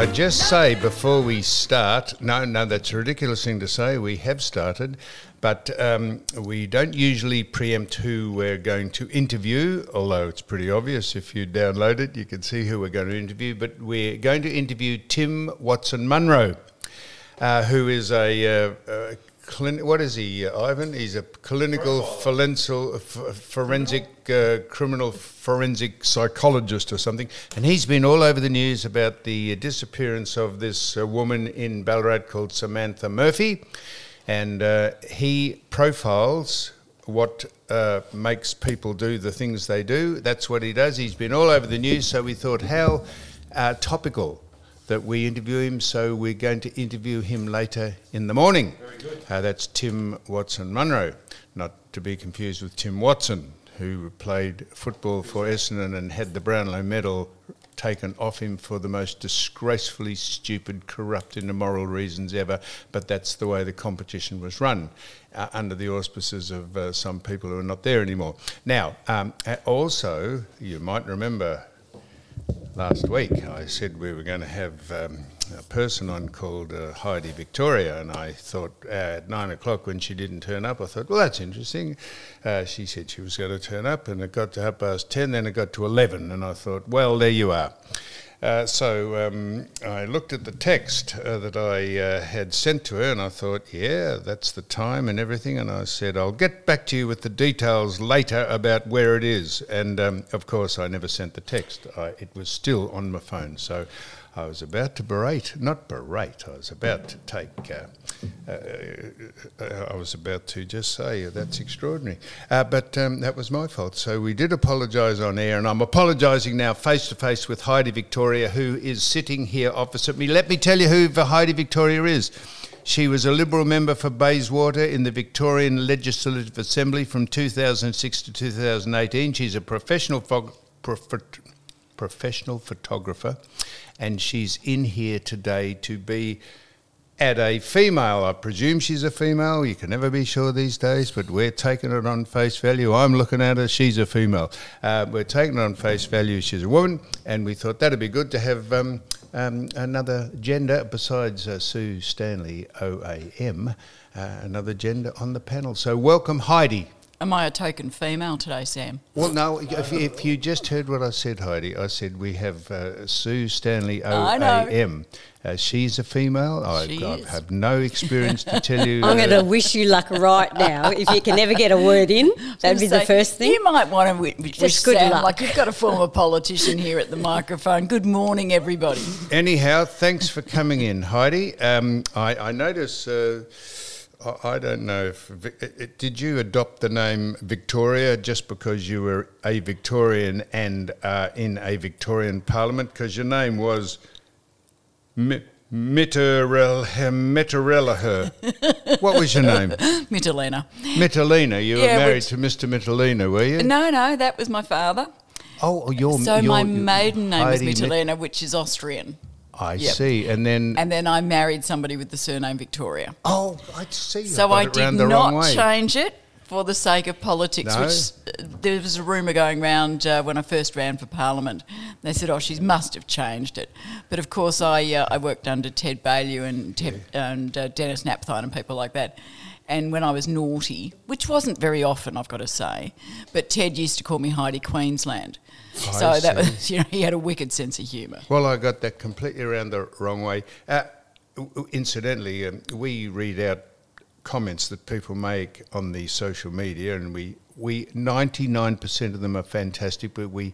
I just say before we start? No, no, that's a ridiculous thing to say. We have started, but um, we don't usually preempt who we're going to interview, although it's pretty obvious if you download it, you can see who we're going to interview. But we're going to interview Tim Watson Munro, uh, who is a, uh, a clin- what is he, uh, Ivan? He's a clinical forensic, f- forensic uh, criminal forensic psychologist or something, and he's been all over the news about the disappearance of this uh, woman in Ballarat called Samantha Murphy, and uh, he profiles what uh, makes people do the things they do. That's what he does. He's been all over the news, so we thought how uh, topical that we interview him. So we're going to interview him later in the morning. Very good. Uh, that's Tim Watson Munro, not to be confused with Tim Watson, who played football for Essendon and had the Brownlow medal taken off him for the most disgracefully stupid, corrupt, and immoral reasons ever. But that's the way the competition was run, uh, under the auspices of uh, some people who are not there anymore. Now, um, also, you might remember last week I said we were going to have um, a person on called uh, Heidi Victoria, and I thought uh, at nine o'clock when she didn't turn up, I thought, well, that's interesting. Uh, she said she was going to turn up, and it got to half past ten, then it got to eleven, and I thought, well, there you are. Uh, so um, I looked at the text uh, that I uh, had sent to her, and I thought, yeah, that's the time and everything. And I said, I'll get back to you with the details later about where it is. And um, of course, I never sent the text. I, it was still on my phone. So I was about to berate, not berate, I was about to take, uh, uh, I was about to just say, that's extraordinary. Uh, but um, that was my fault. So we did apologise on air, and I'm apologising now face to face with Heidi Victoria, who is sitting here opposite me. Let me tell you who Heidi Victoria is. She was a Liberal member for Bayswater in the Victorian Legislative Assembly from 2006 to 2018. She's a professional prof- professional photographer, and she's in here today to be at a female. I presume she's a female. You can never be sure these days, but we're taking it on face value. I'm looking at her, she's a female. Uh, we're taking it on face value, she's a woman, and we thought that'd be good to have um, um, another gender besides uh, Sue Stanley OAM, uh, another gender on the panel. So, welcome, Heidi. Am I a token female today, Sam? Well, no. If, if you just heard what I said, Heidi, I said we have uh, Sue Stanley I. OAM. Uh, she's a female. I, She I have no experience to tell you. I'm uh, going to wish you luck right now. If you can never get a word in, that'd be the first thing. You might want to wish Just good Sam, luck. like you've got a former politician here at the microphone. Good morning, everybody. Anyhow, thanks for coming in, Heidi. Um, I, I notice. Uh, I- don't know if did you adopt the name Victoria just because you were a Victorian and uh, in a Victorian Parliament? Because your name was Mitterel Mitterella. What was your name? Mitterlehner. Mitterlina. You were married to Mr. Mitterlina, were you? No, no, that was my father. Oh, your So your, my maiden name is Mit- which is Austrian. I Yep. see, and then And then I married somebody with the surname Victoria. oh, I see. So got I did round the wrong not change it for the sake of politics, No. which uh, there was a rumour going round uh, when I first ran for Parliament. They said, oh, she must have changed it. But of course, I, uh, I worked under Ted Baillieu and, Ted, and uh, Dennis Napthine and people like that. And when I was naughty, which wasn't very often, I've got to say, but Ted used to call me Heidi Queensland. so I that was, you know, he had a wicked sense of humour. Well, I got that completely around the wrong way. Uh, incidentally, um, we read out comments that people make on the social media, and we we ninety nine percent of them are fantastic, but we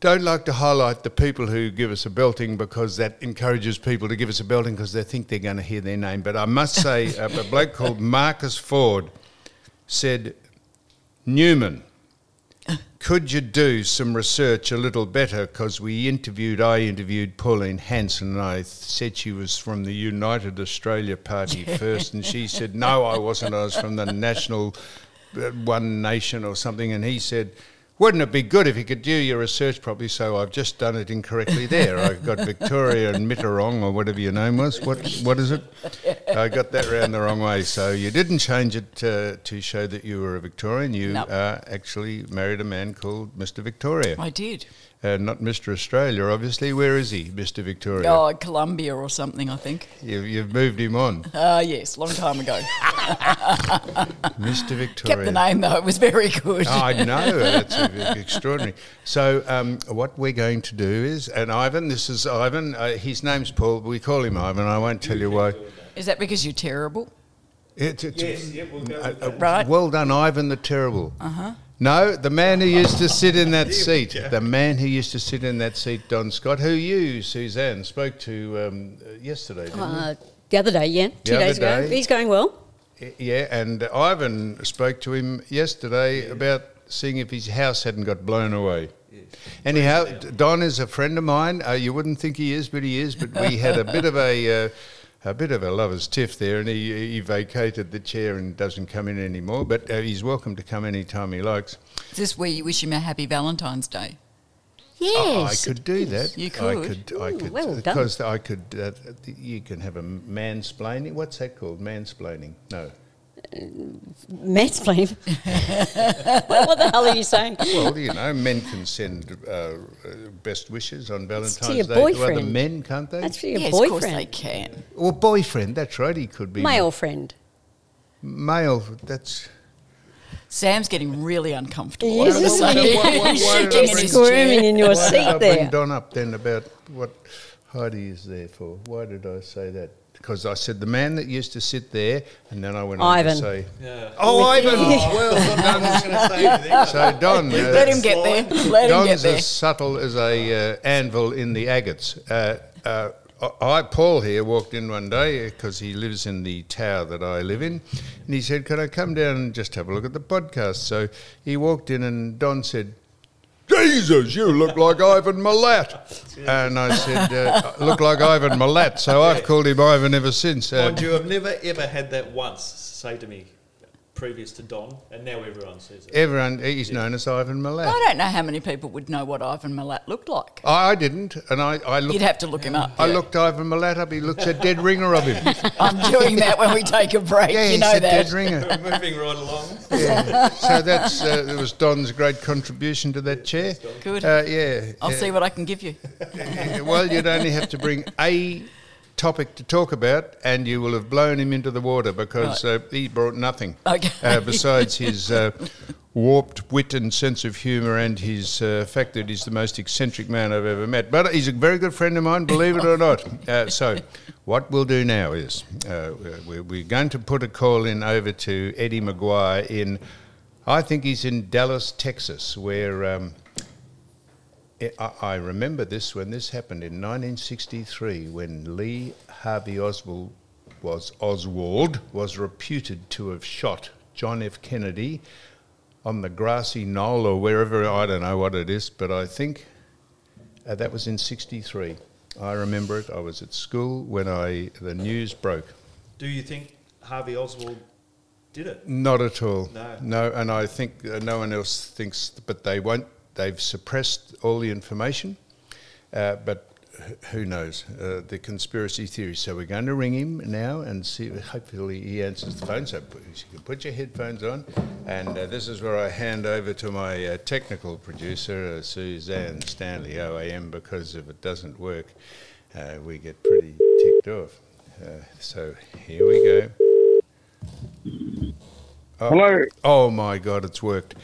don't like to highlight the people who give us a belting because that encourages people to give us a belting because they think they're going to hear their name. But I must say, a, bloke called Marcus Ford said, Newman, could you do some research a little better? Because we interviewed, I interviewed Pauline Hanson, and I said she was from the United Australia Party first, and she said, no, I wasn't. I was from the National uh, One Nation or something, and he said. Wouldn't it be good if you could do your research properly? So I've just done it incorrectly there. I've got Victoria and Mitterrong or whatever your name was. What what is it? I got that round the wrong way. So you didn't change it uh, to show that you were a Victorian. You Nope. uh, actually married a man called Mr. Victoria, I did. Uh, not Mr. Australia. Obviously, where is he, Mr. Victoria? Oh, Colombia or something, I think. You, you've moved him on, Ah, yes, long time ago. Mr. Victoria. Kept the name though; it was very good. Oh, I know that's uh, extraordinary. So, um, what we're going to do is, and Ivan, this is Ivan. Uh, his name's Paul. But we call him Ivan. I won't tell you why. Is that because you're terrible? It's, it's, Yes, yeah, we'll go uh, with uh. Right. Well done, Ivan the Terrible. Uh huh. No, the man who used to sit in that seat. The man who used to sit in that seat, Don Scott, who you, Suzanne, spoke to um, uh, yesterday, didn't Uh, the other day, yeah, two other days ago. day. He's going well. Yeah, and Ivan spoke to him yesterday about seeing if his house hadn't got blown away. Anyhow, Don is a friend of mine. Uh, you wouldn't think he is, but he is. But we had a bit of a uh, a bit of a lovers' tiff there, and he, he vacated the chair and doesn't come in anymore. But uh, he's welcome to come any time he likes. Is this where you wish him a happy Valentine's Day? Yes. Oh, I could do that. You I could. could. I could. well done. because I could. Uh, you can have a mansplaining. What's that called? Mansplaining? No. Mansplaining. what, what the hell are you saying? Well, you know, men can send uh, uh, best wishes on Valentine's your Day to other boyfriend. men, can't they? That's for your yes, of course they boyfriend. can. or boyfriend. That's right. He could be Male friend. Male. That's. Sam's getting really uncomfortable. He is, all of isn't he? Why- why- why He's did I in bring- Squirming in your Why did I seat bring there. Don up then about what Heidi is there for? Why did I say that? Because I said the man that used to sit there, and then I went on Ivan. to say, Yeah. "Oh, Ivan." well, I was going to say anything. So Don, uh, Let him get there. Let him get there. as subtle as a uh, anvil in the agates. Uh, uh, I, Paul here walked in one day because he lives in the tower that I live in, and he said, "Can I come down and just have a look at the podcast?" So he walked in, and Don said. Jesus, you look like Ivan Milat. And I said, uh, look like Ivan Milat. So I've called him Ivan ever since. Uh, you, I've never ever had that once say to me previous to Don, and now everyone says it. everyone, he's known as Ivan Milat. I don't know how many people would know what Ivan Milat looked like. I, I didn't, and I, I looked You'd have to look him up. I looked Ivan Milat up. He looks a dead ringer of him. I'm doing that when we take a break. Yeah, you he's know a dead that. ringer. Moving right along. Yeah. So that's uh, that was Don's great contribution to that chair. Good. Uh, yeah. I'll yeah. see what I can give you. Well, you'd only have to bring a topic to talk about, and you will have blown him into the water because uh, he brought nothing. Okay. Uh, besides his uh, warped wit and sense of humour, and his uh, fact that he's the most eccentric man I've ever met. But he's a very good friend of mine, believe it or not. Uh, so, what we'll do now is uh, we're, we're going to put a call in over to Eddie McGuire in. I think he's in Dallas, Texas, where. Um, I, I remember this when this happened in 1963 when Lee Harvey Oswald was Oswald was reputed to have shot John F. Kennedy on the grassy knoll or wherever I don't know what it is, but I think uh, that was in '63. I remember it. I was at school when I the news broke. Do you think Harvey Oswald did it? Not at all. No. No, and I think uh, no one else thinks, but they won't. They've suppressed all the information, uh, but who knows uh, the conspiracy theory. So we're going to ring him now and see. Hopefully he answers the phone. So you can put your headphones on, and uh, this is where I hand over to my uh, technical producer, uh, Suzanne Stanley OAM, because if it doesn't work, uh, we get pretty ticked off. Uh, so here we go. Hello. Oh my God, it's worked.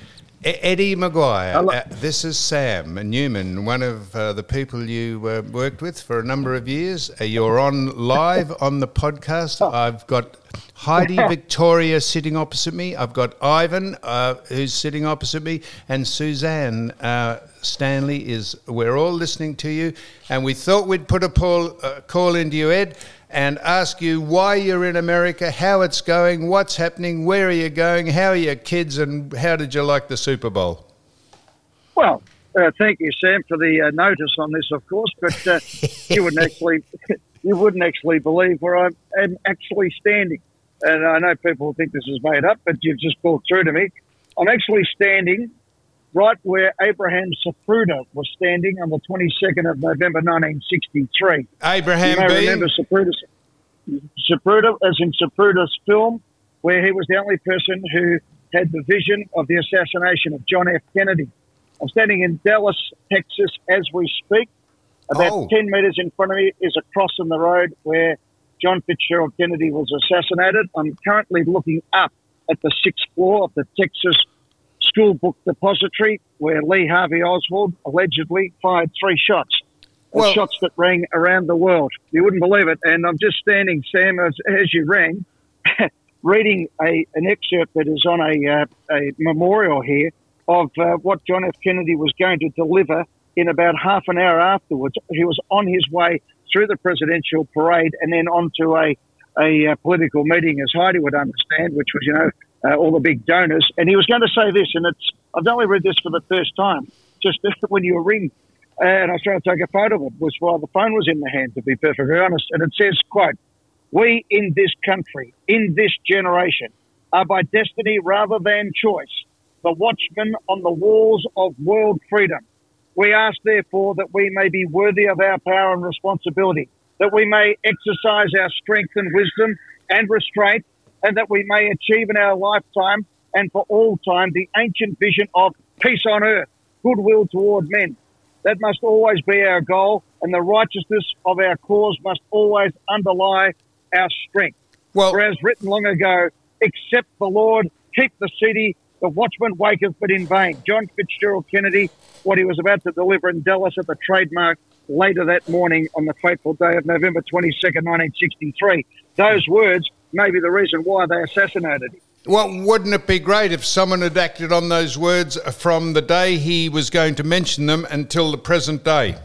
Eddie McGuire, Hello. uh, this is Sam Newman, one of uh, the people you uh, worked with for a number of years. Uh, you're on live on the podcast. I've got Heidi Victoria sitting opposite me. I've got Ivan, uh, who's sitting opposite me, and Suzanne uh, Stanley is. We're all listening to you, and we thought we'd put a poll, call into you, Ed and ask you why you're in America, how it's going, what's happening, where are you going, how are your kids, and how did you like the Super Bowl? Well, uh, thank you, Sam, for the uh, notice on this, of course. But uh, you wouldn't actually, you wouldn't actually believe where I am actually standing. And I know people think this is made up, but you've just pulled through to me. I'm actually standing right where Abraham Zapruder was standing on the 22nd of November 1963. Abraham you remember Zapruder, Zapruder, as in Zapruder's film, where he was the only person who had the vision of the assassination of John F. Kennedy. I'm standing in Dallas, Texas, as we speak. About Oh. 10 metres in front of me is a cross in the road where John Fitzgerald Kennedy was assassinated. I'm currently looking up at the sixth floor of the Texas School Book Depository where Lee Harvey Oswald allegedly fired three shots. Well- shots that rang around the world. You wouldn't believe it. And I'm just standing, Sam, as, as you rang, reading a, an excerpt that is on a, uh, a memorial here of uh, what John F. Kennedy was going to deliver in about half an hour afterwards. He was on his way through the presidential parade and then onto a, a uh, political meeting, as Heidi would understand, which was, you know, uh, all the big donors. And he was going to say this, and it's I've only read this for the first time, just when you ring. And I was trying to take a photo of it, was while the phone was in the hand, to be perfectly honest. And it says, quote, we in this country, in this generation, are by destiny rather than choice, the watchmen on the walls of world freedom. We ask, therefore, that we may be worthy of our power and responsibility, that we may exercise our strength and wisdom and restraint, and that we may achieve in our lifetime and for all time the ancient vision of peace on earth, goodwill toward men. That must always be our goal, and the righteousness of our cause must always underlie our strength. well, For as written long ago, except the Lord keep the city, the watchman waketh but in vain. John Fitzgerald Kennedy, what he was about to deliver in Dallas at the Trade Mart later that morning on the fateful day of November 22nd, 1963. Those words may be the reason why they assassinated him. well, wouldn't it be great if someone had acted on those words from the day he was going to mention them until the present day?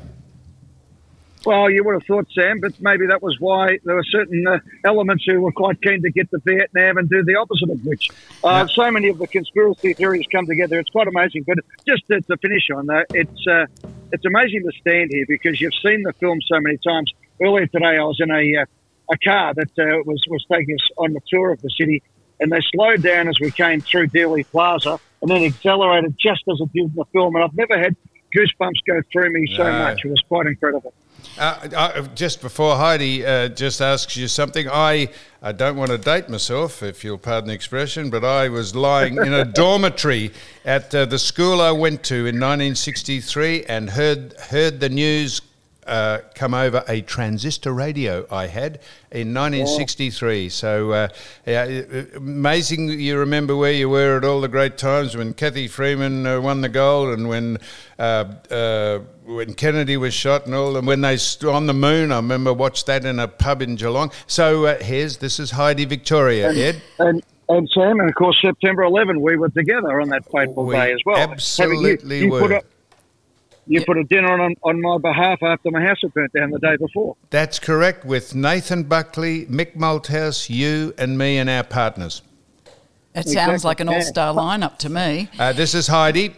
Well, you would have thought, Sam, but maybe that was why there were certain uh, elements who were quite keen to get to Vietnam and do the opposite of which. Uh, So many of the conspiracy theories come together. It's quite amazing. But just to, to finish on that, it's uh, it's amazing to stand here because you've seen the film so many times. Earlier today, I was in a uh, a car that uh, was was taking us on the tour of the city, and they slowed down as we came through Dealey Plaza, and then accelerated just as it did in the film. And I've never had goosebumps go through me so No. much. It was quite incredible. Uh, I, just before Heidi uh, just asks you something, I, I don't want to date myself, if you'll pardon the expression, but I was lying in a dormitory at uh, the school I went to in 1963 and heard heard the news uh, come over a transistor radio I had in 1963. So uh, yeah, uh, amazing you remember where you were at all the great times when Cathy Freeman uh, won the gold and when uh, uh, when Kennedy was shot and all, and when they st- on the moon. I remember watched that in a pub in Geelong. So uh, here's this is Heidi Victoria, Ed. And and Sam, and of course September 11, we were together on that fateful We day as well. absolutely you, you Put were. A, you put a dinner on on my behalf after my house had burnt down the day before. That's correct. With Nathan Buckley, Mick Malthouse, you, and me, and our partners. It sounds like an all-star lineup to me. Uh, this is Heidi.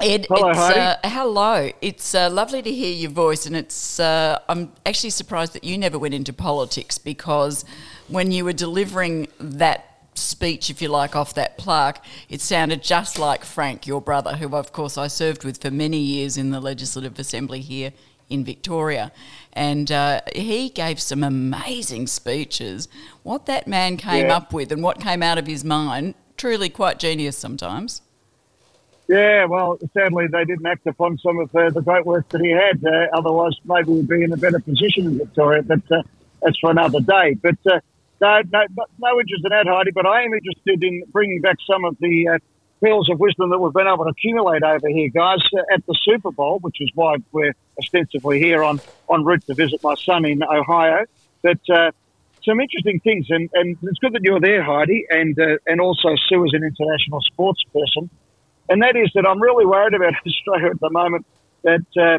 Ed, Hello, it's, Heidi. uh, hello. It's uh, lovely to hear your voice, and it's. Uh, I'm actually surprised that you never went into politics because when you were delivering that speech, if you like, off that plaque, it sounded just like Frank, your brother, who of course I served with for many years in the Legislative Assembly here in Victoria, and uh, he gave some amazing speeches. What that man came Yeah. up with and what came out of his mind, truly quite genius sometimes. Yeah, well, sadly they didn't act upon some of uh, the great work that he had. Uh, otherwise, maybe we'd be in a better position in Victoria. But uh, that's for another day. But uh, no, no, no- interest in that, Heidi. But I am interested in bringing back some of the uh, pearls of wisdom that we've been able to accumulate over here, guys, uh, at the Super Bowl, which is why we're ostensibly here on en route to visit my son in Ohio. But uh, some interesting things, and, and it's good that you're there, Heidi, and uh, and also Sue as an international sports person and that is that I'm really worried about Australia at the moment. That uh,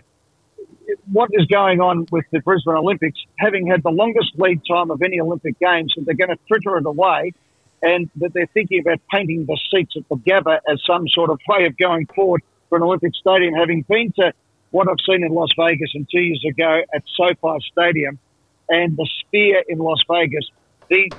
what is going on with the Brisbane Olympics, having had the longest lead time of any Olympic Games, that they're going to fritter it away, and that they're thinking about painting the seats at the Gabba as some sort of way of going forward for an Olympic stadium. Having been to what I've seen in Las Vegas and two years ago at SoFi Stadium and the Sphere in Las Vegas, the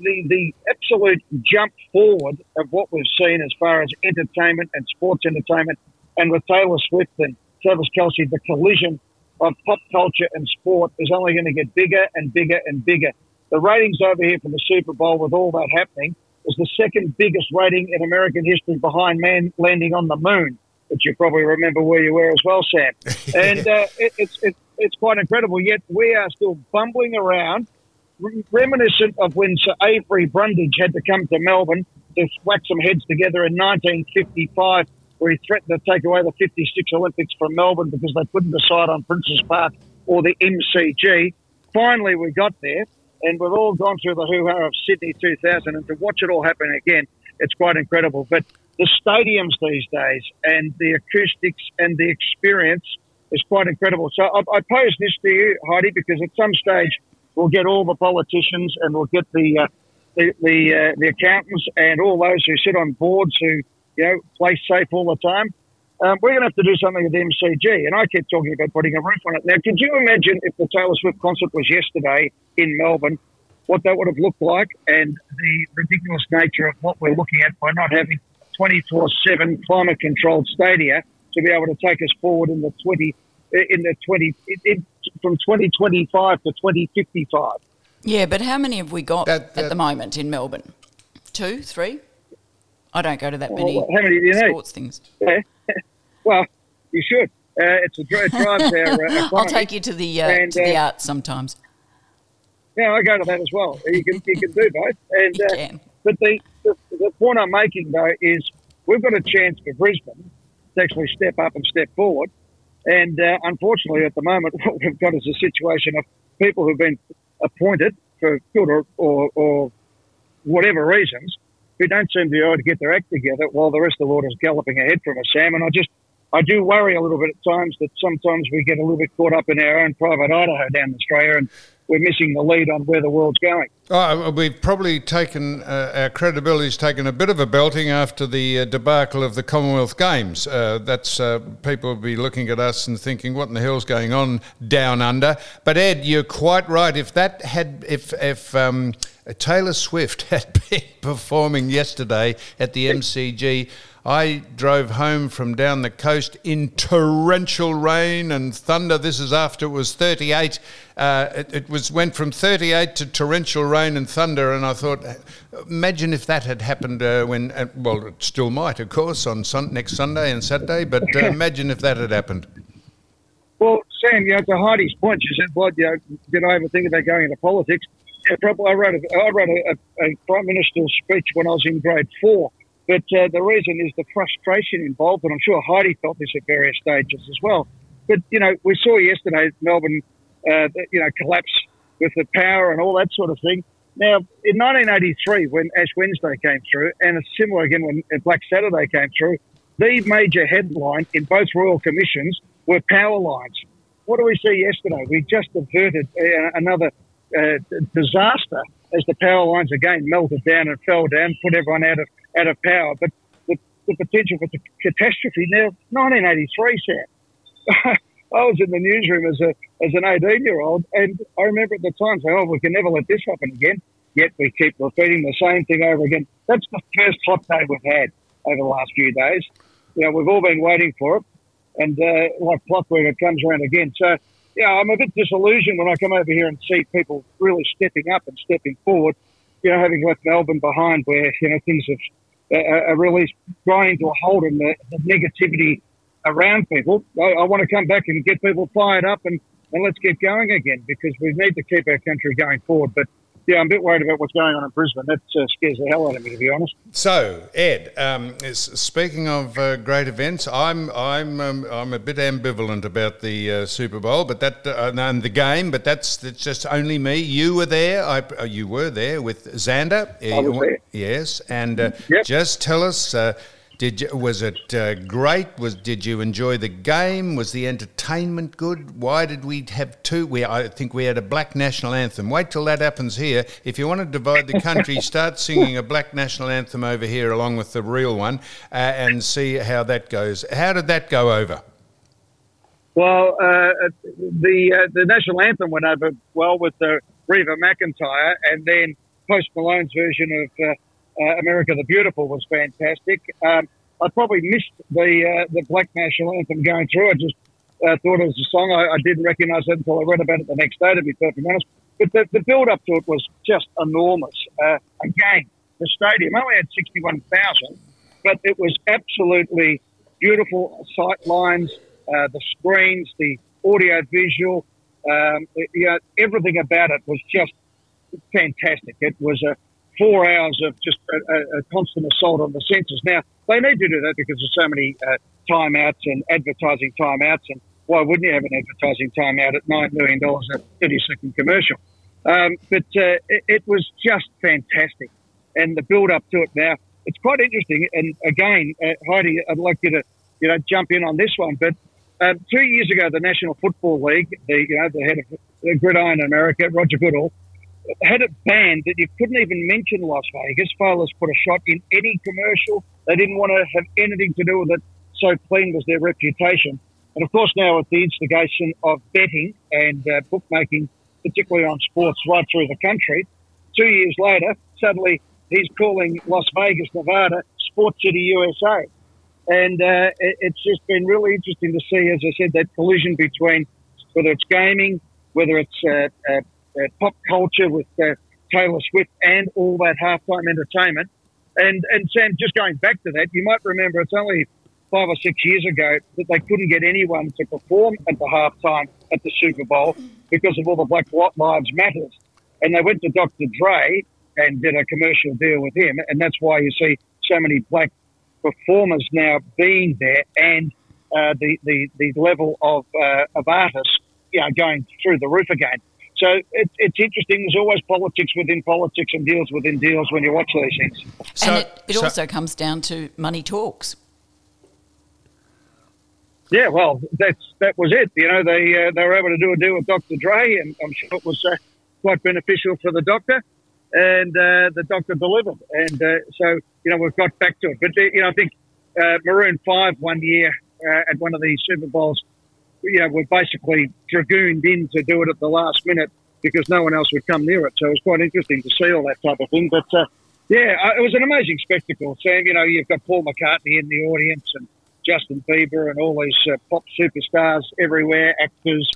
the, the absolute jump forward of what we've seen as far as entertainment and sports entertainment, and with Taylor Swift and Travis Kelce, the collision of pop culture and sport is only going to get bigger and bigger and bigger. The ratings over here for the Super Bowl, with all that happening, was the second biggest rating in American history behind man landing on the moon, which you probably remember where you were as well, Sam. and uh, it, it's, it, it's quite incredible. Yet we are still bumbling around, reminiscent of when Sir Avery Brundage had to come to Melbourne to whack some heads together in 1955, where he threatened to take away the 56 Olympics from Melbourne because they couldn't decide on Princes Park or the MCG. Finally, we got there, and we've all gone through the hoo ha of Sydney 2000, and to watch it all happen again, it's quite incredible. But the stadiums these days and the acoustics and the experience is quite incredible. So I, I pose this to you, Heidi, because at some stage we'll get all the politicians and we'll get the uh, the the, uh, the, accountants and all those who sit on boards who you know play safe all the time. Um, we're going to have to do something with the MCG, and I keep talking about putting a roof on it. Now, could you imagine if the Taylor Swift concert was yesterday in Melbourne? What that would have looked like, and the ridiculous nature of what we're looking at by not having 24/7 climate-controlled stadia to be able to take us forward in the 20 in the 20 in, from 2025 to 2055. Yeah, but how many have we got That- at the moment in Melbourne? Two, three? I don't go to that Well, many how many you need? sports things. Yeah. well, you should. Uh, it's a dri- it our. Uh, I'll take you to the uh, And, to the uh, arts sometimes. Yeah, I go to that as well. You can you can do both. And You uh, can. but the, the the point I'm making though is we've got a chance for Brisbane to actually step up and step forward. And uh, unfortunately, at the moment, what we've got is a situation of people who've been appointed for good or, or, or whatever reasons who don't seem to be able to get their act together while the rest of the world is galloping ahead from us, Sam. And I just, I do worry a little bit at times that sometimes we get a little bit caught up in our own private Idaho down in Australia and we're missing the lead on where the world's going. Oh, we've probably taken uh, our credibility's taken a bit of a belting after the uh, debacle of the Commonwealth Games. Uh, that's uh, people will be looking at us and thinking, "What in the hell's going on down under?" But Ed, you're quite right. If that had, if if um, Taylor Swift had been performing yesterday at the MCG. I drove home from down the coast in torrential rain and thunder. This is after it was 38. Uh, it, it was went from 38 to torrential rain and thunder, and I thought, imagine if that had happened uh, when, uh, well, it still might, of course, on sun, next Sunday and Saturday. But uh, imagine if that had happened. Well, Sam, you know, to Heidi's point, she said, "Well, you know, did I ever think about going into politics?" Yeah, probably. I wrote a, I wrote a, a, prime minister's speech when I was in grade four, but uh, the reason is the frustration involved, and I'm sure Heidi felt this at various stages as well. But you know, we saw yesterday Melbourne, uh, you know, collapse with the power and all that sort of thing. Now, in 1983, when Ash Wednesday came through, and it's similar again when Black Saturday came through, the major headline in both royal commissions were power lines. What do we see yesterday? We just averted uh, another uh, disaster as the power lines again melted down and fell down, put everyone out of out of power. But the, the potential for catastrophe now, 1983, Sam. I was in the newsroom as a as an 18 year old, and I remember at the time saying, "Oh, we can never let this happen again." Yet we keep repeating the same thing over again. That's the first hot day we've had over the last few days. You know, we've all been waiting for it, and uh, like clockwork, it comes around again. So, yeah, I'm a bit disillusioned when I come over here and see people really stepping up and stepping forward. You know, having left Melbourne behind, where you know things have uh, are really grinding to a halt, and the, the negativity around people. I, I want to come back and get people fired up and, and let's get going again because we need to keep our country going forward. But yeah, I'm a bit worried about what's going on in Brisbane. That uh, scares the hell out of me, to be honest. So, Ed, um, speaking of uh, great events, I'm I'm um, I'm a bit ambivalent about the uh, Super Bowl, but that uh, and the game, but that's that's just only me. You were there. I, uh, you were there with Xander. I was there. Yes, and uh, Yep. just tell us. Uh, did you, was it uh, great? Was did you enjoy the game? Was the entertainment good? Why did we have two? We I think we had a black national anthem. Wait till that happens here. If you want to divide the country, start singing a black national anthem over here along with the real one, uh, and see how that goes. How did that go over? Well, uh, the uh, the national anthem went over well with the Reba McEntire, and then Post Malone's version of uh, America the Beautiful was fantastic. Um, I probably missed the uh, the Black National Anthem going through. I just uh, thought it was a song. I, I didn't recognise it until I read about it the next day, to be perfectly honest. But the, the build up to it was just enormous. Uh, again, the stadium only had 61,000, but it was absolutely beautiful sight lines, uh, the screens, the audio visual, um, you know, everything about it was just fantastic. It was a four hours of just a, a, constant assault on the senses. Now, they need to do that because there's so many uh, timeouts and advertising timeouts. And why wouldn't you have an advertising timeout at $9 million a 30 second commercial? Um, but uh, it, it, was just fantastic. And the build up to it now, it's quite interesting. And again, uh, Heidi, I'd like you to you know jump in on this one. But um, two years ago, the National Football League, the you know the head of the Gridiron America, Roger Goodell, had it banned that you couldn't even mention Las Vegas. Failures put a shot in any commercial. They didn't want to have anything to do with it. So clean was their reputation. And of course, now with the instigation of betting and uh, bookmaking, particularly on sports right through the country, two years later, suddenly he's calling Las Vegas, Nevada, Sports City, USA. And uh, it's just been really interesting to see, as I said, that collision between whether it's gaming, whether it's uh, uh pop culture with uh, Taylor Swift and all that halftime entertainment. And and Sam, just going back to that, you might remember it's only five or six years ago that they couldn't get anyone to perform at the halftime at the Super Bowl because of all the Black Lives Matters. And they went to Dr. Dre and did a commercial deal with him, and that's why you see so many black performers now being there, and uh, the, the the level of uh, of artists, you know, going through the roof again. So it, it's interesting. There's always politics within politics and deals within deals when you watch these things. So, and it, it so, also comes down to money talks. Yeah, well, that's that was it. You know, they uh, they were able to do a deal with Dr. Dre, and I'm sure it was uh, quite beneficial for the doctor, and uh, the doctor delivered. And uh, so, you know, we've got back to it. But uh, you know, I think uh, Maroon Five one year at one of these Super Bowls you know, were basically dragooned in to do it at the last minute because no one else would come near it. So it was quite interesting to see all that type of thing. But uh, yeah, uh, it was an amazing spectacle, Sam. You know, you've got Paul McCartney in the audience and Justin Bieber and all these uh, pop superstars everywhere, actors.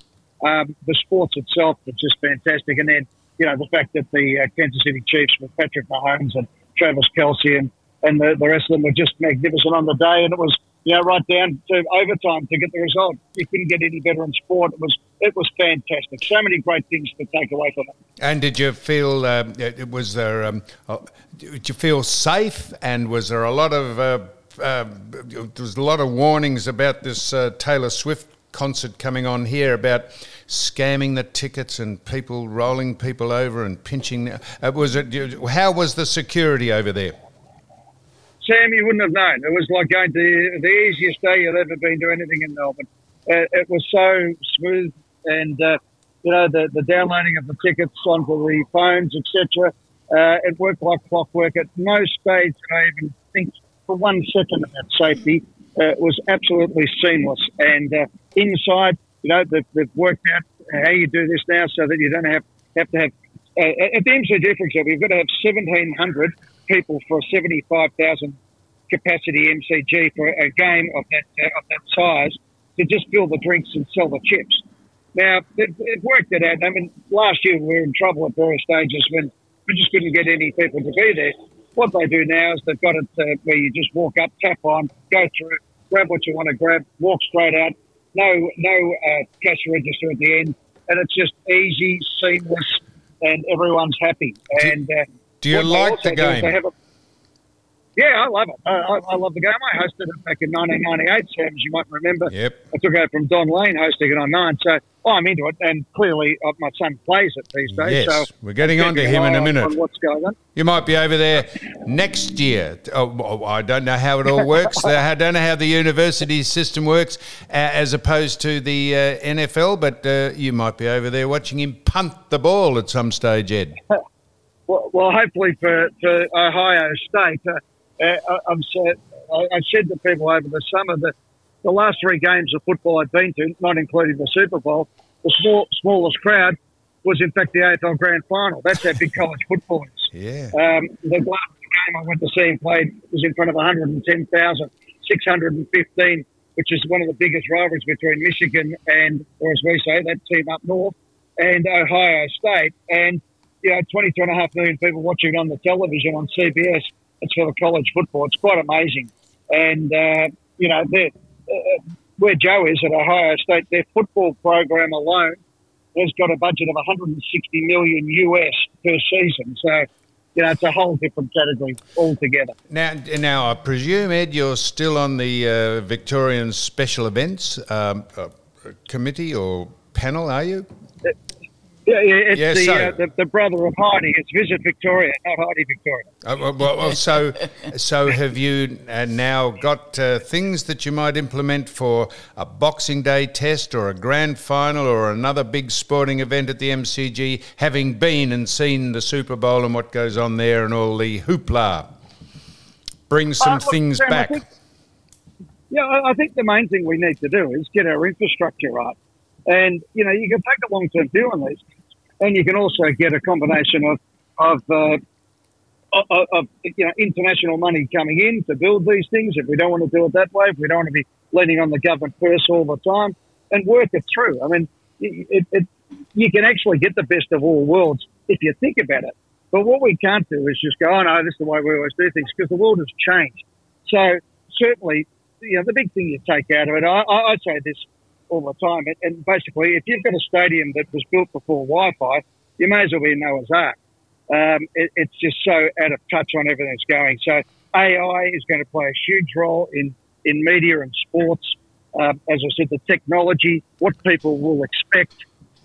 Um, the sports itself was just fantastic. And then, you know, the fact that the uh, Kansas City Chiefs with Patrick Mahomes and Travis Kelce and, and the, the rest of them were just magnificent on the day. And it was you know, right down to overtime to get the result. You couldn't get any better in sport. It was it was fantastic. So many great things to take away from it. And did you feel um, was there? Um, uh, did you feel safe? And was there a lot of uh, uh, there was a lot of warnings about this uh, Taylor Swift concert coming on here about scamming the tickets and people rolling people over and pinching. Uh, was it? How was the security over there? Sam, you wouldn't have known. It was like going to the easiest day you'd ever been to anything in Melbourne. Uh, it was so smooth, and uh, you know the, the downloading of the tickets onto the phones, etc. Uh, it worked like clockwork. At no stage did I even think for one second about safety. Uh, it was absolutely seamless. And uh, inside, you know, they've, they've, worked out how you do this now so that you don't have have to have. Uh, at the MCG, for example, you've got to have 1,700 people for a 75,000 capacity MCG for a game of that, uh, of that size to just fill the drinks and sell the chips. Now, it, it, worked it out. I mean, last year we were in trouble at various stages when we just couldn't get any people to be there. What they do now is they've got it uh, where you just walk up, tap on, go through, grab what you want to grab, walk straight out. No, no uh, cash register at the end, and it's just easy, seamless, and everyone's happy. And uh, do you like the game? Yeah, I love it. I, I, I, love the game. I hosted it back in 1998, Sam, as you might remember. Yep. I took over from Don Lane hosting it on nine. So oh, I'm into it. And clearly, uh, my son plays it these days. Yes, so we're getting on to him in a minute. On what's going on. You might be over there next year. Oh, I don't know how it all works. I don't know how the university system works uh, as opposed to the uh, NFL, but uh, you might be over there watching him punt the ball at some stage, Ed. well, well, hopefully for, for Ohio State. Uh, uh, I've said, I said to people over the summer that the last three games of football I've been to, not including the Super Bowl, the small, smallest crowd was in fact the AFL Grand Final. That's how big college football is. Yeah. Um, the last game I went to see him played was in front of 110,615, which is one of the biggest rivalries between Michigan and, or as we say, that team up north, and Ohio State. And, you know, 22 and a half million people watching it on the television on CBS. It's for the college football. It's quite amazing. And, uh, you know, uh, where Joe is at Ohio State, their football program alone has got a budget of 160 million US per season. So, you know, it's a whole different category altogether. Now, now I presume Ed, you're still on the uh, Victorian Special Events um, uh, committee or panel, are you? Yeah, it's Yeah, the, so- uh, the the brother of Heidi. It's Visit Victoria, not Heidi Victoria. Uh, well, well, so, so have you uh, now got uh, things that you might implement for a Boxing Day test or a grand final or another big sporting event at the MCG, having been and seen the Super Bowl and what goes on there and all the hoopla? Bring some Uh, look, things Sam, I back. think- Yeah, I, I think the main thing we need to do is get our infrastructure right. And, you know, you can take a long term view on these. And you can also get a combination of, of, uh, of, of, you know, international money coming in to build these things if we don't want to do it that way, if we don't want to be leaning on the government purse all the time, and work it through. I mean, it, it, you can actually get the best of all worlds if you think about it. But what we can't do is just go, oh no, this is the way we always do things, because the world has changed. So certainly, you know, the big thing you take out of it, I, I, I say this all the time, and, basically, if you've got a stadium that was built before Wi-Fi, you may as well be Noah's Ark. Um, it, it's just so out of touch on everything that's going. So AI is going to play a huge role in, in media and sports. Um, as I said, the technology, what people will expect.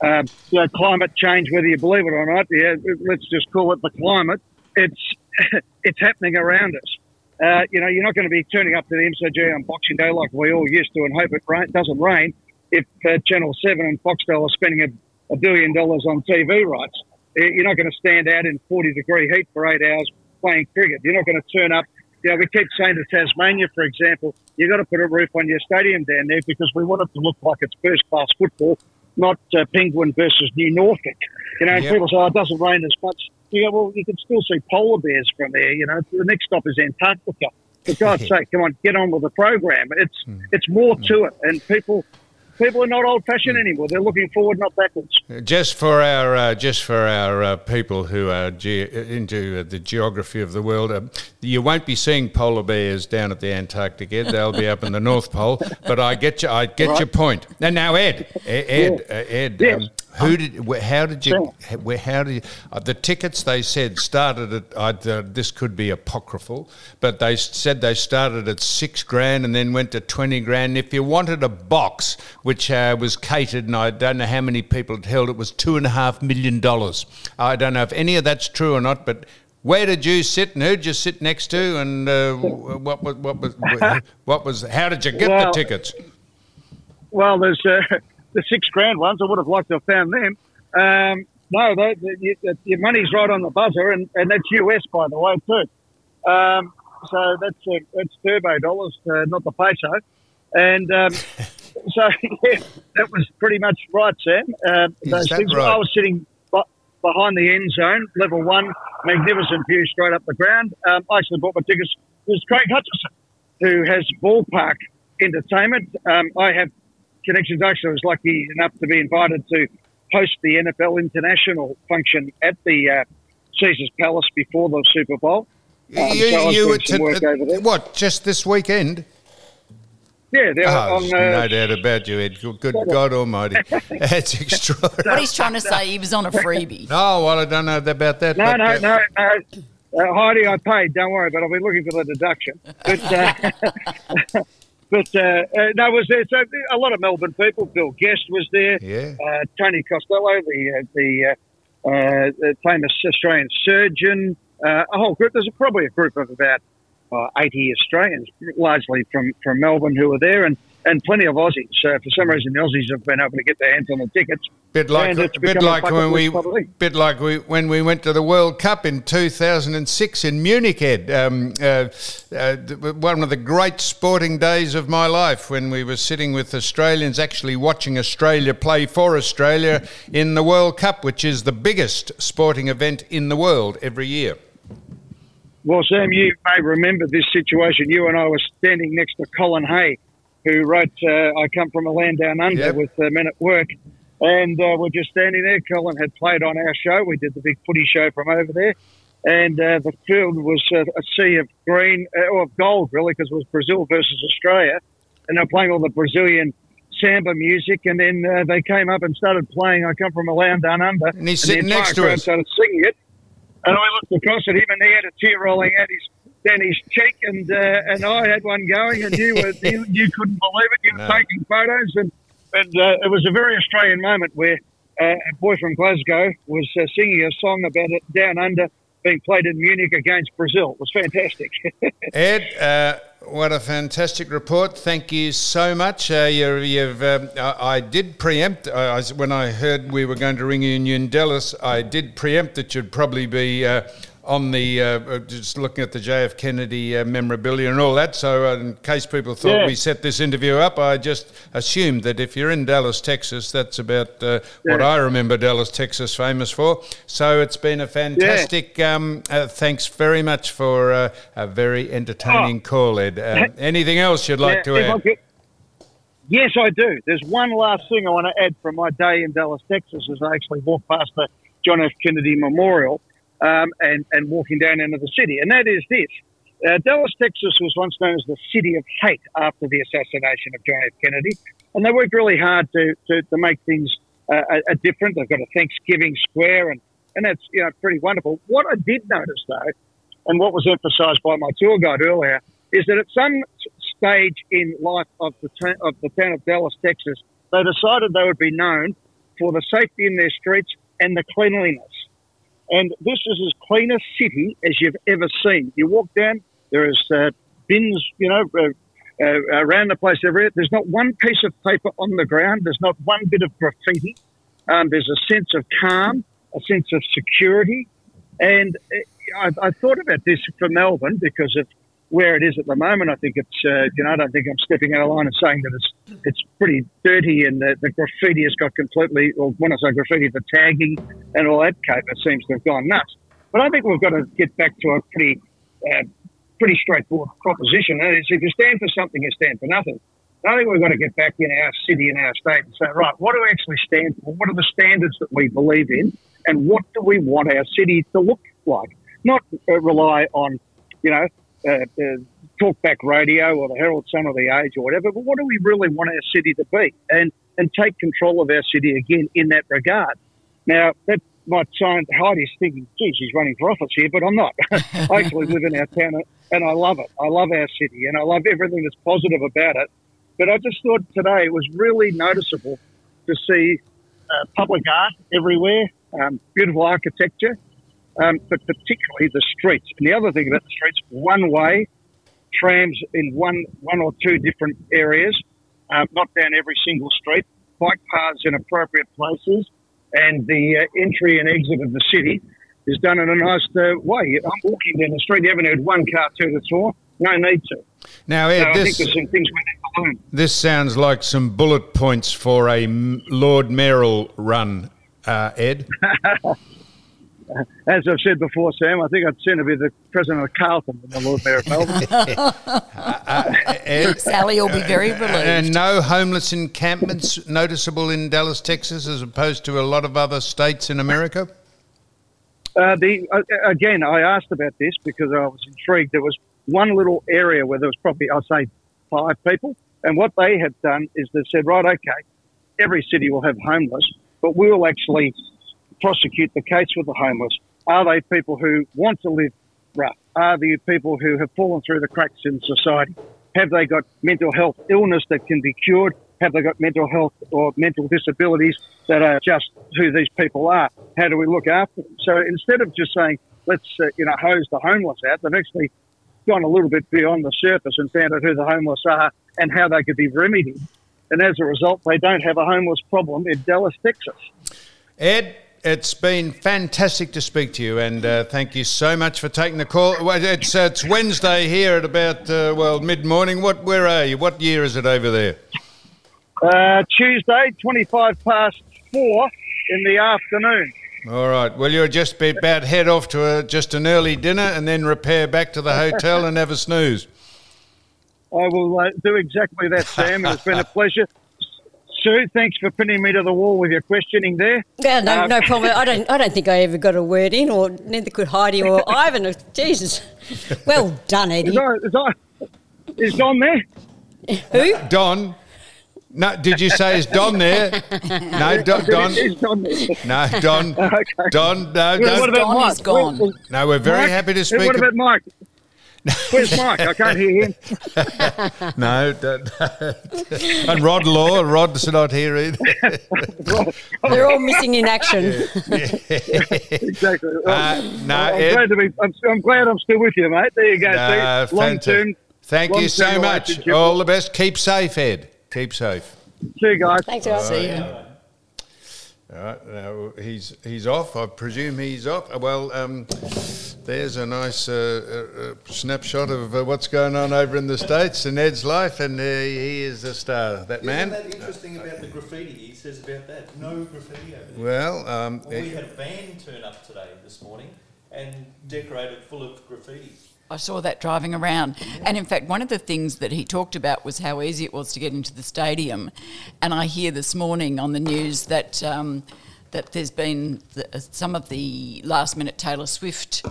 Um, you know, climate change, whether you believe it or not, yeah, let's just call it the climate. It's it's happening around us. Uh, you know, you're not going to be turning up to the MCG on Boxing Day like we all used to and hope it rain, doesn't rain if uh, Channel 7 and Foxtel are spending a, a billion dollars on TV rights. You're not going to stand out in 40 degree heat for eight hours playing cricket. You're not going to turn up. You know, we keep saying to Tasmania, for example, you've got to put a roof on your stadium down there because we want it to look like it's first class football, not uh, Penguin versus New Norfolk. You know, Yep. people say, oh, it doesn't rain as much. You go, well, you can still see polar bears from there. You know, the next stop is Antarctica. For God's sake, come on, get on with the program. It's it's more to it, and people people are not old fashioned anymore. They're looking forward, not backwards. Just for our uh, just for our uh, people who are ge- into uh, the geography of the world, uh, you won't be seeing polar bears down at the Antarctic. Ed, they'll be up in the North Pole. But I get you. I get your point. Now, now, Ed, Ed, uh, Ed, Yes. um, who did? How did you? Where? How did you, uh, the tickets? They said started at. I uh, this could be apocryphal, but they said they started at six grand and then went to twenty grand. If you wanted a box, which uh, was catered, and I don't know how many people it held, it was two and a half million dollars. I don't know if any of that's true or not, but. Where did you sit, and who did you sit next to, and uh, what was what was what was? How did you get the tickets? Well, there's uh, the six grand ones. I would have liked to have found them. Um, no, they, they, you, your money's right on the buzzer, and, and that's US, by the way, too. Um, so that's uh, that's turbo dollars, uh, not the peso. And um, so yeah, that was pretty much right, Sam. Uh, those things. right? I was sitting be- behind the end zone, level one, magnificent view straight up the ground. Um, I actually bought my tickets. It was Craig Hutchison, who has ballpark entertainment. Um, I have connections. Actually, I was lucky enough to be invited to host the NFL International function at the uh, Caesars Palace before the Super Bowl. Um, you, so I you were to- work over there. what? Just this weekend? Yeah, they're Oh, on. there's Uh, no doubt about you, Ed. Good good God Almighty, that's extraordinary. What he's trying to say, he was on a freebie. Oh well, I don't know about that. no, no, uh, no, no. Uh, Heidi, I paid. Don't worry, but I'll be looking for the deduction. But, uh, but uh, uh, no, was there? So a lot of Melbourne people. Bill Guest was there. Yeah. Uh, Tony Costello, the uh, the, uh, uh, the famous Australian surgeon. Uh, a whole group. There's probably a group of about uh, 80 Australians, largely from, from Melbourne, who were there, and and plenty of Aussies. So for some reason, the Aussies have been able to get their hands on the tickets. Bit like, bit like when we, list type of thing. bit like we when we went to the World Cup in 2006 in Munich. Ed, um, uh, uh, one of the great sporting days of my life when we were sitting with Australians, actually watching Australia play for Australia in the World Cup, which is the biggest sporting event in the world every year. Well, Sam, you may remember this situation. You and I were standing next to Colin Hay, who wrote uh, I Come From a Land Down Under Yep. with uh, Men at Work. And uh, we're just standing there. Colin had played on our show. We did the big footy show from over there. And uh, the field was uh, a sea of green, uh, or of gold, really, because it was Brazil versus Australia. And they're playing all the Brazilian samba music. And then uh, they came up and started playing I Come From a Land Down Under. And he's sitting next to us. started singing it. And I looked across at him, and he had a tear rolling out his his cheek, and uh, and I had one going, and you were you, you couldn't believe it. You were No. taking photos, and and uh, it was a very Australian moment where uh, a boy from Glasgow was uh, singing a song about it down under being played in Munich against Brazil. It was fantastic. Ed, uh, what a fantastic report! Thank you so much. Uh, you're, you've, um, I, I did preempt uh, I when I heard we were going to ring you in New Dallas. I did preempt that you'd probably be uh, on the uh, uh, just looking at the JF Kennedy uh, memorabilia and all that. So, uh, in case people thought Yeah. we set this interview up, I just assumed that if you're in Dallas, Texas, that's about uh, what I remember Dallas, Texas, famous for. So, it's been a fantastic. Um, uh, thanks very much for uh, a very entertaining call, Ed. Uh, anything else you'd like Yeah, to add? could- Yes, I do. There's one last thing I want to add from my day in Dallas, Texas, as I actually walked past the John F. Kennedy Memorial um, and, and walking down into the city, and that is this. Uh, Dallas, Texas was once known as the city of hate after the assassination of John F. Kennedy, and they worked really hard to, to, to make things uh, a, a different. They've got a Thanksgiving Square, and, and that's you know pretty wonderful. What I did notice, though, and what was emphasised by my tour guide earlier, is that at some stage in life of the, of the town of Dallas, Texas, they decided they would be known for the safety in their streets and the cleanliness. And this is as clean a city as you've ever seen. You walk down, there is uh, bins, you know, uh, uh, around the place everywhere. There's not one piece of paper on the ground. There's not one bit of graffiti. Um, there's a sense of calm, a sense of security. And uh, I, I thought about this for Melbourne because of where it is at the moment. I think it's, uh, you know, I don't think I'm stepping out of line and saying that it's it's pretty dirty and the, the graffiti has got completely, or when I say graffiti, the tagging and all that caper seems to have gone nuts. But I think we've got to get back to a pretty, uh, pretty straightforward proposition. And if you stand for something, you stand for nothing. I think we've got to get back in our city and our state and say, right, what do we actually stand for? What are the standards that we believe in? And what do we want our city to look like? Not uh, rely on, you know, uh, talkback radio or the Herald Sun or the Age or whatever, but what do we really want our city to be? And, and take control of our city again in that regard. Now, that might sound, Heidi's thinking, geez, he's running for office here, but I'm not. I actually live in our town and I love it. I love our city and I love everything that's positive about it. But I just thought today it was really noticeable to see uh, public art everywhere, um, beautiful architecture, um, but particularly the streets. And the other thing about the streets, one way, trams in one, one or two different areas, uh, not down every single street, bike paths in appropriate places, and the uh, entry and exit of the city is done in a nice uh, way. I'm walking down the street, you haven't heard one car toot its horn, no need to. Now, So Ed, I think this, some things we need to this sounds like some bullet points for a Lord Mayoral run, uh, Ed. As I've said before, Sam, I think I'd sooner be the president of Carlton than the Lord Mayor of Melbourne. Ed, uh, uh, uh, Sally will be very relieved. And no homeless encampments noticeable in Dallas, Texas, as opposed to a lot of other states in America? Uh, the uh, again, I asked about this because I was intrigued. There was one little area where there was probably, I'll say, five people, and what they have done is they've said, right, okay, every city will have homeless, but we will actually prosecute the case with the homeless. Are they people who want to live rough? Are they people who have fallen through the cracks in society? Have they got mental health illness that can be cured? Have they got mental health or mental disabilities that are just who these people are? How do we look after them? So instead of just saying, let's, uh, you know, hose the homeless out, they've actually gone a little bit beyond the surface and found out who the homeless are and how they could be remedied. And as a result, they don't have a homeless problem in Dallas, Texas. Ed, it's been fantastic to speak to you, and uh, thank you so much for taking the call. It's, uh, it's Wednesday here at about uh, well mid morning. What where are you? What year is it over there? Uh, Tuesday, 25 past four in the afternoon. All right. Well, you'll just be about head off to a, just an early dinner, and then repair back to the hotel and have a snooze. I will uh, do exactly that, Sam, it's been a pleasure. Sue, thanks for pinning me to the wall with your questioning there. Yeah, no, Uh, no problem. I don't. I don't think I ever got a word in, or neither could Heidi or Ivan. Jesus, well done, Is, Eddie. I, is, I, is Don there? Who? Don. No, did you say is Don there? No, Don. Don Is Don there? no, Don. Okay. Don. No, Well, what about Gone Mike? is gone. No, we're very Mike? happy to speak. What about Mike? Where's Mike? I can't hear him. No, don't- and Rod Law, Rod's not here either. They're all missing in action. Exactly. Uh, no, I'm Ed- glad to be. I'm, I'm glad I'm still with you, mate. There you go. Nah, See, long fantastic. term. Thank you so much. All the best. Keep safe, Ed. Keep safe. See you guys. Thanks, guys. See you. All right, now he's he's off. I presume he's off. Well, um, there's a nice uh, uh, uh, snapshot of uh, what's going on over in the states in Ed's life, and uh, he is the star. That man. Isn't that interesting about the graffiti? He says about that. No graffiti over there. Well, um, Well, we had a band turn up today, this morning, and decorated full of graffiti. I saw that driving around. And in fact, one of the things that he talked about was how easy it was to get into the stadium. And I hear this morning on the news that um, that there's been the, some of the last minute Taylor Swift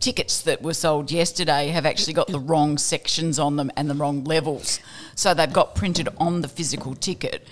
tickets that were sold yesterday have actually got the wrong sections on them and the wrong levels. So they've got printed on the physical ticket.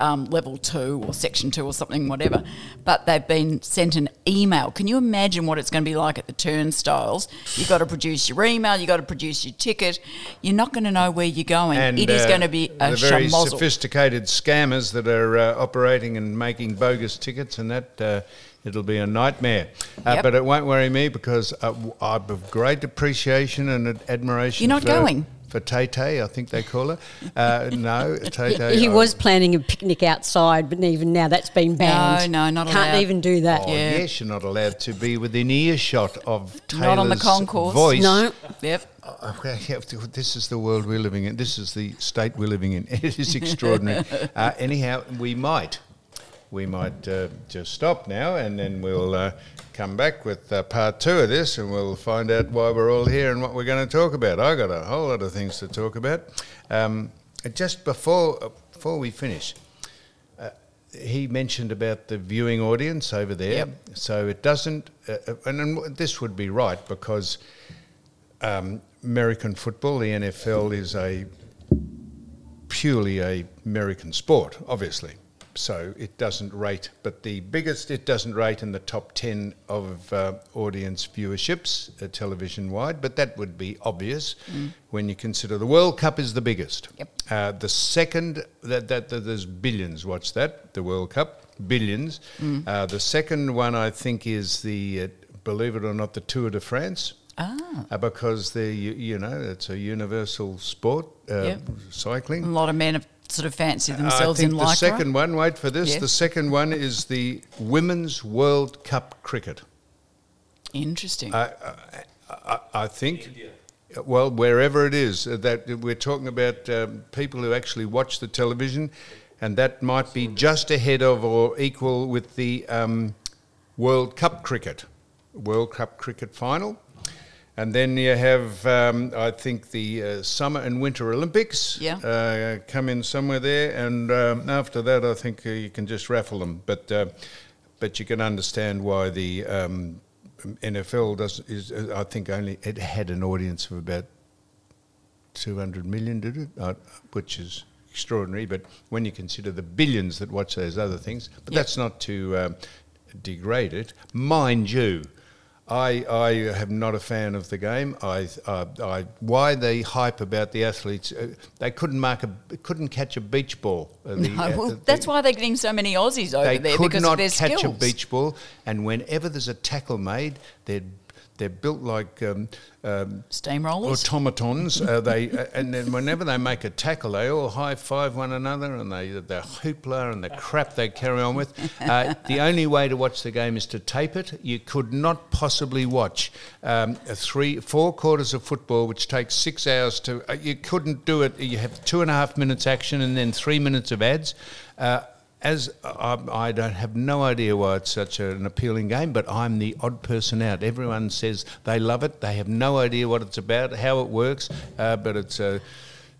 Um, level two or section two or something, whatever, but they've been sent an email. Can you imagine what it's going to be like at the turnstiles? You've got to produce your email, you've got to produce your ticket. You're not going to know where you're going. and it is uh, going to be a the very shamozzle. sophisticated scammers that are uh, operating and making bogus tickets, and that uh, it'll be a nightmare. Uh, Yep. But it won't worry me because w- I've of great appreciation and admiration. You're not going? For Tay Tay, I think they call her. Uh, no, Tay Tay. He I- was planning a picnic outside, but even now that's been banned. no, no, not Can't allowed. even do that. Oh, Yeah. yes, you're not allowed to be within earshot of Taylor's Not on the concourse. voice. No. Yep. Okay, yeah, this is the world we're living in. This is the state we're living in. It is extraordinary. uh, anyhow, we might, we might uh, just stop now, and then we'll uh, come back with uh, part two of this, and we'll find out why we're all here and what we're going to talk about. I've got a whole lot of things to talk about. Um, just before uh, before we finish, uh, he mentioned about the viewing audience over there. Yep. So it doesn't, uh, uh, and, and this would be right because um, American football, the NFL, is a purely a American sport, obviously. So it doesn't rate, but the biggest it doesn't rate in the top ten of uh, audience viewerships, uh, television wide. But that would be obvious when you consider the World Cup is the biggest. Yep. Uh, the second that, that, that there's billions watch that the World Cup billions. Uh, the second one I think is the uh, believe it or not the Tour de France. Ah. Uh, because the you, you know it's a universal sport, uh, Yep. cycling. A lot of men have sort of fancied I themselves think in the lycra. second one. Wait for this. Yes. The second one is the Women's World Cup cricket. Interesting. I, I, I, I think. Well, wherever it is, uh, that we're talking about um, people who actually watch the television, and that might be just ahead of or equal with the um, World Cup cricket, World Cup cricket final. And then you have, um, I think, the uh, Summer and Winter Olympics Yeah. uh, come in somewhere there. And um, after that, I think uh, you can just raffle them. But uh, but you can understand why the um, NFL does is. Uh, I think only it had an audience of about 200 million, did it? Uh, which is extraordinary. But when you consider the billions that watch those other things, but Yep. that's not to um, degrade it. Mind you, I, I am not a fan of the game. I, I, I why the hype about the athletes? Uh, they couldn't mark a, couldn't catch a beach ball. Uh, the, no, uh, well, the- that's why they're getting so many Aussies over there because not of their catch a beach ball, and whenever there's a tackle made, they'd they're built like um, um, Steamrollers. automatons. uh, they uh, and then whenever they make a tackle, they all high five one another, and they the hoopla and the crap they carry on with. Uh, the only way to watch the game is to tape it. You could not possibly watch um, a three, four quarters of football, which takes six hours to. Uh, you couldn't do it. You have two and a half minutes action and then three minutes of ads. Uh, as I, I don't have no idea why it's such an appealing game, but I'm the odd person out. Everyone says they love it. They have no idea what it's about, how it works, uh, but it's uh,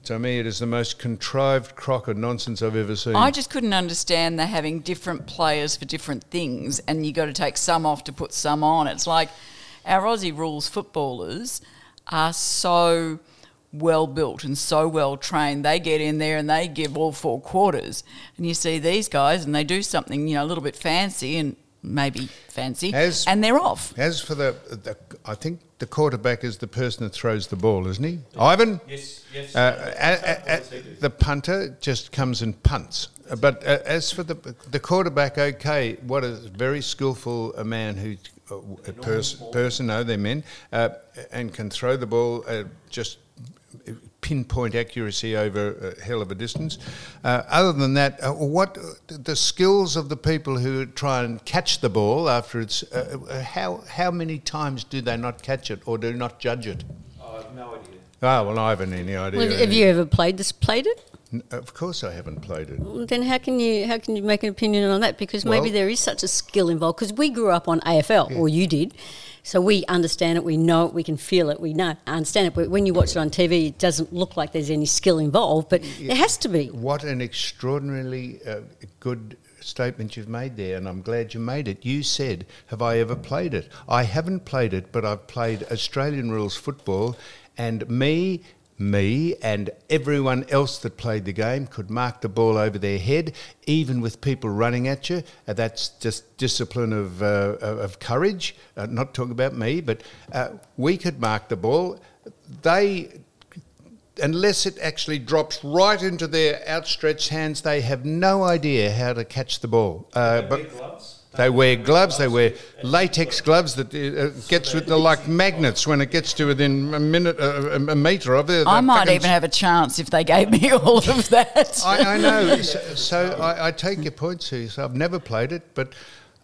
to me it is the most contrived crock of nonsense I've ever seen. I just couldn't understand they're having different players for different things, and you got to take some off to put some on. It's like our Aussie rules footballers are so well built and so well trained. They get in there and they give all four quarters, and you see these guys and they do something you know a little bit fancy and maybe fancy, As- and they're off. As for the, the, I think the quarterback is the person that throws the ball, isn't he? Ivan. Yes, yes. Uh, a- a- a- the punter just comes and punts. Uh, But uh, as for the the quarterback, okay, what a very skillful a man who uh, a pers- person, no, they're men, uh, and can throw the ball uh, just pinpoint accuracy over a hell of a distance. Uh, other than that, uh, what the skills of the people who try and catch the ball after it's uh, uh, how how many times do they not catch it or do not judge it? I have no idea. Oh well, I haven't any idea. Well, have you ever played this? Played it? Of course, I haven't played it. Well, Then how can you how can you make an opinion on that? Because maybe Well- there is such a skill involved. Because we grew up on AFL, or you did, so we understand it, we know it, we can feel it, we know understand it. But when you watch it on TV, it doesn't look like there's any skill involved, but there has to be. What an extraordinarily uh, good statement you've made there, and I'm glad you made it. You said, Have I ever played it? I haven't played it, but I've played Australian rules football, and me. Me and everyone else that played the game could mark the ball over their head, even with people running at you. Uh, that's just discipline of, uh, of courage. Uh, not talking about me, but uh, we could mark the ball. They unless it actually drops right into their outstretched hands, they have no idea how to catch the ball. Uh, but gloves. They wear gloves. They wear latex gloves that uh, gets with the like magnets when it gets to within a minute, uh, a meter of it. I might even have a chance if they gave me all of that. I, I know. So, so I, I take your point, Sue. So I've never played it, but.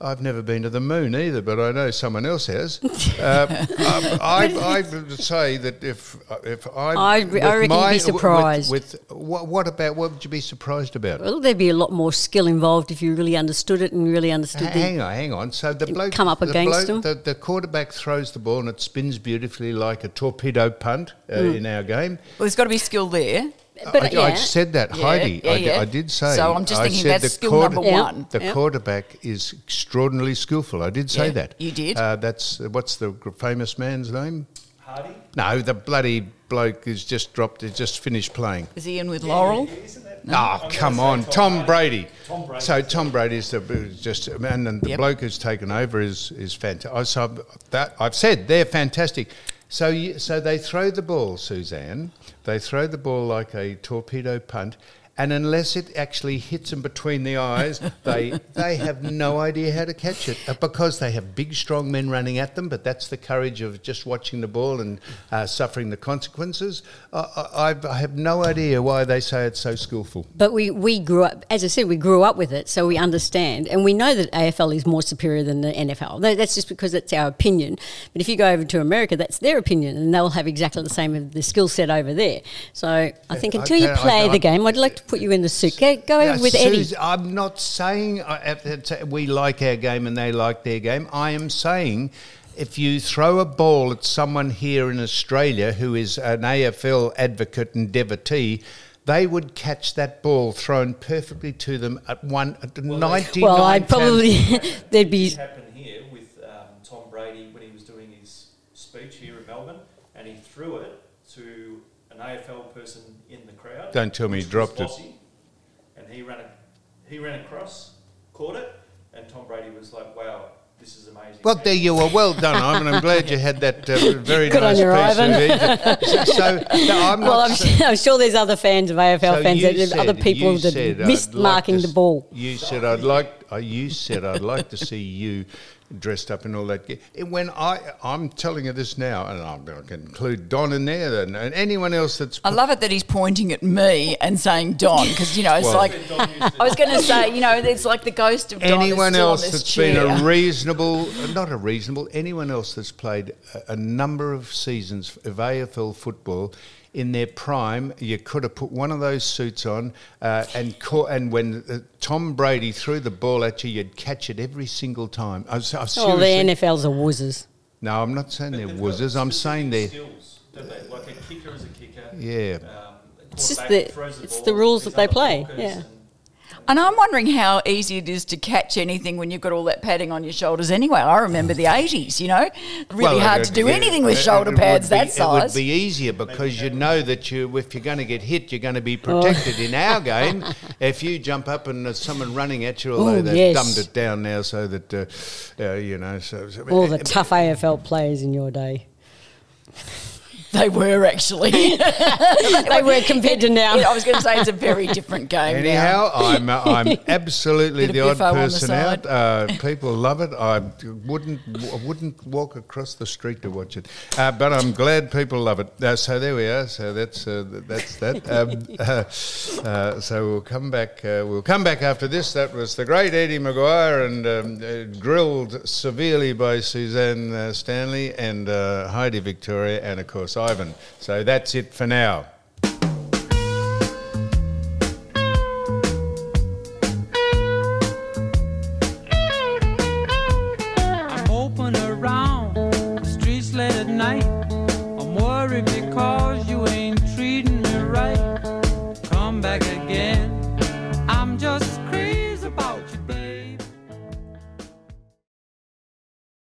I've never been to the moon either, but I know someone else has. Uh, um, I, I would say that if if I, I re- I reckon you'd be surprised. With, with what, what about what would you be surprised about? Well, there'd be a lot more skill involved if you really understood it and really understood the. Hang on, hang on. So the bloke come up the against bloke- him? The, the quarterback throws the ball and it spins beautifully like a torpedo punt uh, Hmm. in our game. well, there's got to be skill there. But I, yeah. I said that, Yeah, Heidi. yeah, I, yeah. I did say. So I'm just I thinking that's the skill quarter- number one. The Yep. quarterback is extraordinarily skillful. I did say Yeah, that. you did. Uh, that's what's the famous man's name? Hardy. No, the bloody bloke who's just dropped. Has just finished playing. Is he in with Laurel? Isn't that? Oh, I'm come on, say Tom Brady. Tom Brady. So Tom Brady's the just and, and the Yep. bloke who's taken over is is fantastic. So I've- that I've said they're fantastic. So you, so they throw the ball, Suzanne. They throw the ball like a torpedo punt. And unless it actually hits them between the eyes, they they have no idea how to catch it uh, because they have big, strong men running at them. But that's the courage of just watching the ball and uh, suffering the consequences. I, I, I've- no idea why they say it's so skillful. But we, we grew up, as I said, we grew up with it, so we understand. And we know that AFL is more superior than the NFL. That's just because it's our opinion. But if you go over to America, that's their opinion, and they'll have exactly the same of the skill set over there. So I think I until you I- play I- the game, I'd like to put you in the suit. Go, go over Yeah, with Eddie. I'm not saying uh, it's- we like our game and they like their game. I am saying if you throw a ball at someone here in Australia who is an AFL advocate and devotee, they would catch that ball thrown perfectly to them at one at 99 Well, I'd probably, there'd be, happened here with um, Tom Brady when he was doing his speech here in Melbourne, and he threw it to an AFL person in the crowd. Don't tell me he which was dropped it. And he ran, a, he ran across, caught it, and Tom Brady was like, "Wow, this is amazing." Well, there you are. Well done, Ivan. I'm glad you had that uh, very Good on nice you, piece Ivan. of it. So, no, I'm well, not I'm, sa- sure, I'm sure there's other fans of AFL So fans, you that, said- other people you that missed "I'd like marking to the ball. You said I'd like. Uh, you said I'd like to see you dressed up in all that. gear. And When I, I'm telling you this now, and I'm going to include Don in there and, and anyone else that's. I love it that he's pointing at me and saying Don because you know it's Well- like I was going to say you know it's like the ghost of Don. anyone else that's chair. been a reasonable, not a reasonable, anyone else that's played a, a number of seasons of AFL football in their prime, you could have put one of those suits on uh, and caught, and when uh, Tom Brady threw the ball at you, you'd catch it every single time. I was, I was Oh, the NFL's are wuzzers. No, I'm not saying they're They've wuzzers. I'm saying they're. skills, don't they? Like a kicker is a kicker. Yeah. Um, It's just quarterback the- it's ball, the rules that they play, yeah. And- And I'm wondering how easy it is to catch anything when you've got all that padding on your shoulders anyway. I remember the 80s, you know, really Well, hard it- to do it- anything with it- shoulder pads be- that It would be easier because you know that you, if you're going to get hit, you're going to be protected. In our game, if you jump up and there's someone running at you, although Oh, they've yes. dumbed it down now so that, uh, uh, you know, so. so All the tough AFL players in your day. They were actually. They were compared to now. I was going to say it's a very different game. now. Anyhow, I'm uh, I'm absolutely the odd biffo on the person out. Uh, people love it. I wouldn't I wouldn't walk across the street to watch it, uh, but I'm glad people love it. Uh, so there we are. So that's uh, that's that. Um, uh, uh, so we'll come back. Uh, we'll come back after this. That was the great Eddie McGuire and um, uh, grilled severely by Suzanne uh, Stanley and uh, Heidi Victoria and of course So that's it for now.